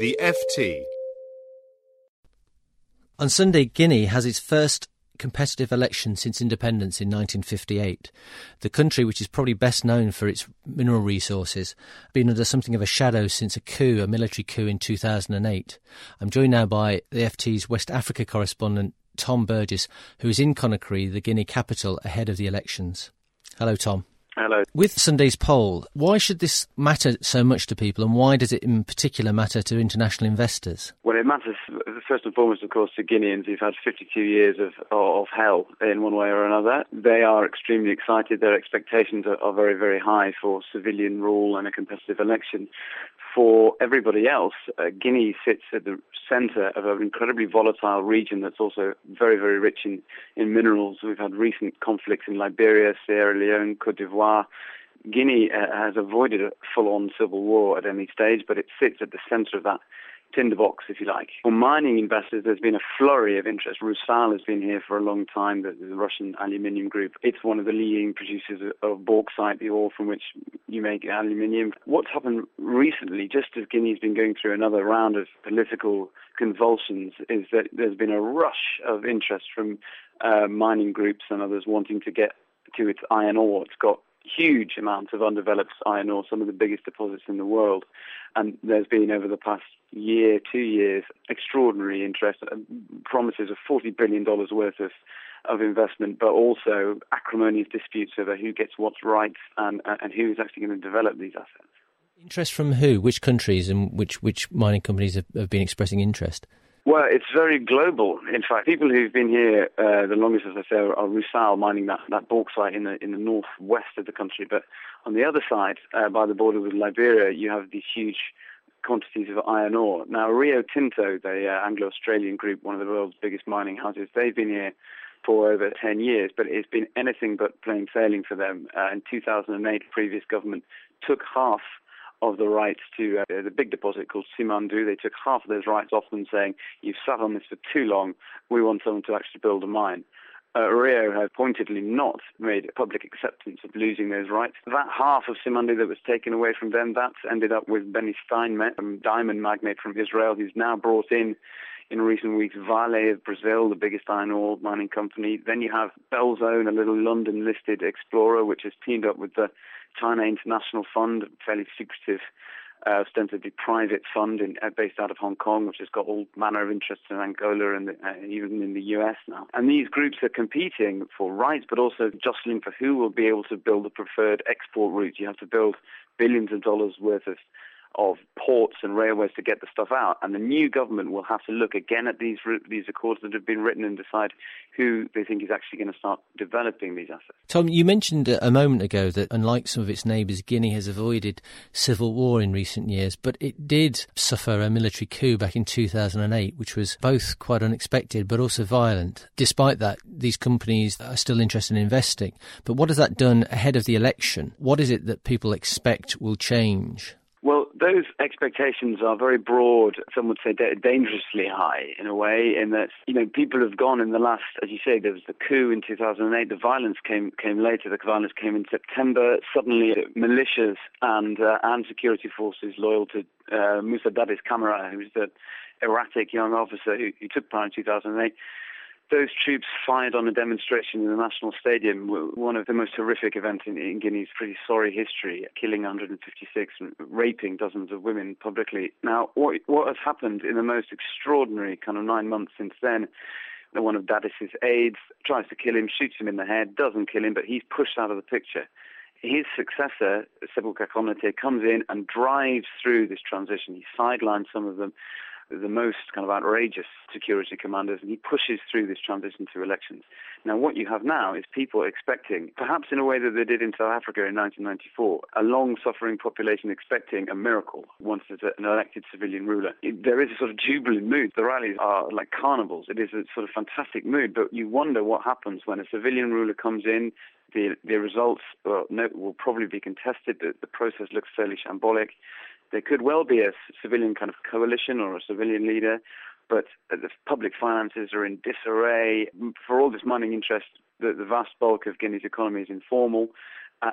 The FT. On Sunday, Guinea has its first competitive election since independence in 1958. The country, which is probably best known for its mineral resources, has been under something of a shadow since a coup, a military coup in 2008. I'm joined now by the FT's West Africa correspondent, Tom Burgis, who is in Conakry, the Guinea capital, ahead of the elections. Hello, Tom. Hello. With Sunday's poll, why should this matter so much to people and why does it in particular matter to international investors? Well, it matters first and foremost, of course, to Guineans who've had 52 years of, of hell in one way or another. They are extremely excited. Their expectations are, are very, very high for civilian rule and a competitive election. For everybody else, uh, Guinea sits at the center of an incredibly volatile region that's also very, very rich in, in minerals. We've had recent conflicts in Liberia, Sierra Leone, Cote d'Ivoire. Guinea uh, has avoided a full-on civil war at any stage, but it sits at the center of that tinderbox, if you like. For mining investors, there's been a flurry of interest. Rusal has been here for a long time, the, the Russian aluminium group. It's one of the leading producers of, of bauxite, the ore from which you make aluminium. What's happened recently, just as Guinea's been going through another round of political convulsions, is that there's been a rush of interest from uh, mining groups and others wanting to get to its iron ore. It's got huge amounts of undeveloped iron ore, some of the biggest deposits in the world. And there's been over the past year, two years, extraordinary interest, uh, promises of $40 billion worth of, of investment, but also acrimonious disputes over who gets what's right and, and who is actually going to develop these assets. Interest from who? Which countries and which, which mining companies have, have been expressing interest? Well, it's very global. In fact, people who've been here uh, the longest, as I say, are, Rusal mining that, that bauxite in the in the northwest of the country. But on the other side, uh, by the border with Liberia, you have these huge quantities of iron ore. Now, Rio Tinto, the uh, Anglo-Australian group, one of the world's biggest mining houses, they've been here for over 10 years, but it's been anything but plain sailing for them. Uh, in 2008, the previous government took half of the rights to uh, the big deposit called Simandou. They took half of those rights off them, saying, "You've sat on this for too long. We want someone to actually build a mine." Uh, Rio have pointedly not made public acceptance of losing those rights. That half of Simandou that was taken away from them, that's ended up with Benny Steinmetz, a diamond magnate from Israel, who's now brought in in recent weeks Vale of Brazil, the biggest iron ore mining company. Then you have Bellzone, a little London-listed explorer, which has teamed up with the China International Fund, a fairly secretive, uh, ostensibly private fund in, uh, based out of Hong Kong, which has got all manner of interests in Angola and the, uh, even in the US now. And these groups are competing for rights, but also jostling for who will be able to build the preferred export route. You have to build billions of dollars worth of of ports and railways to get the stuff out. And the new government will have to look again at these these accords that have been written and decide who they think is actually going to start developing these assets. Tom, you mentioned uh, a moment ago that unlike some of its neighbours, Guinea has avoided civil war in recent years, but it did suffer a military coup back in 2008, which was both quite unexpected but also violent. Despite that, these companies are still interested in investing. But what has that done ahead of the election? What is it that people expect will change? Well, those expectations are very broad. Some would say dangerously high in a way, in that you know people have gone in the last, as you say, there was the coup in 2008. The violence came came later. The violence came in September. Suddenly, militias and uh, and security forces loyal to uh, Musa Dadis Camara, who's the erratic young officer who, who took power in 2008 those troops fired on a demonstration in the National Stadium, one of the most horrific events in, in, Guinea's pretty sorry history, killing 156 and raping dozens of women publicly. Now, what, what has happened in the most extraordinary kind of nine months since then? One of Dadis's aides tries to kill him, shoots him in the head, doesn't kill him, but he's pushed out of the picture. His successor, Sekouba Konate, comes in and drives through this transition. He sidelines some of them the most kind of outrageous security commanders, and he pushes through this transition to elections. Now, what you have now is people expecting, perhaps in a way that they did in South Africa in 1994, a long-suffering population expecting a miracle once there's an elected civilian ruler. There is a sort of jubilant mood. The rallies are like carnivals. It is a sort of fantastic mood, but you wonder what happens when a civilian ruler comes in. The, the results well, no, will probably be contested. The, the process looks fairly shambolic. There could well be a civilian kind of coalition or a civilian leader, but uh, the public finances are in disarray. For all this mining interest, the, the vast bulk of Guinea's economy is informal.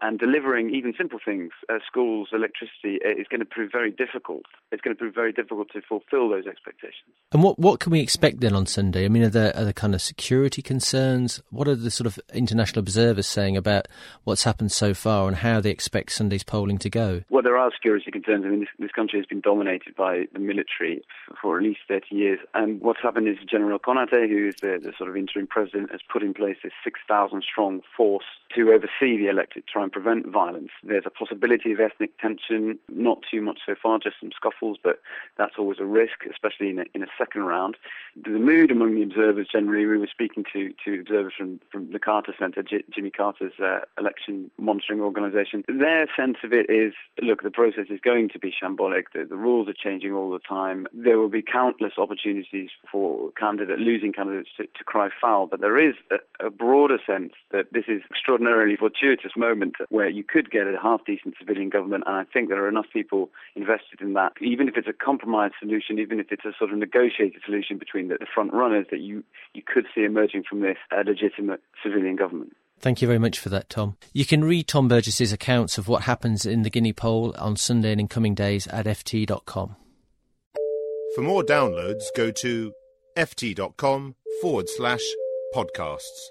And delivering even simple things, uh, schools, electricity, is going to prove very difficult. It's going to prove very difficult to fulfil those expectations. And what what can we expect then on Sunday? I mean, are there are there kind of security concerns? What are the sort of international observers saying about what's happened so far and how they expect Sunday's polling to go? Well, there are security concerns. I mean, this, this country has been dominated by the military for at least 30 years. And what's happened is General Konate, who is the, the sort of interim president, has put in place this 6,000 strong force to oversee the elected, try and prevent violence. There's a possibility of ethnic tension, not too much so far, just some scuffles, but that's always a risk, especially in a, in a second round. The mood among the observers generally, we were speaking to, to observers from, from the Carter Center, Jimmy Carter's uh, election monitoring organization. Their sense of it is, look, the process is going to be shambolic. The, the rules are changing all the time. There will be countless opportunities for candidate losing candidates to, to cry foul, but there is a, a broader sense that this is extraordinarily fortuitous moment where you could get a half decent civilian government, and I think there are enough people invested in that, even if it's a compromise solution, even if it's a sort of negotiated solution between the, the front runners, that you you could see emerging from this a legitimate civilian government. Thank you very much for that, Tom. You can read Tom Burgis's accounts of what happens in the Guinea poll on Sunday and in coming days at ft.com. For more downloads, go to ft.com forward slash podcasts.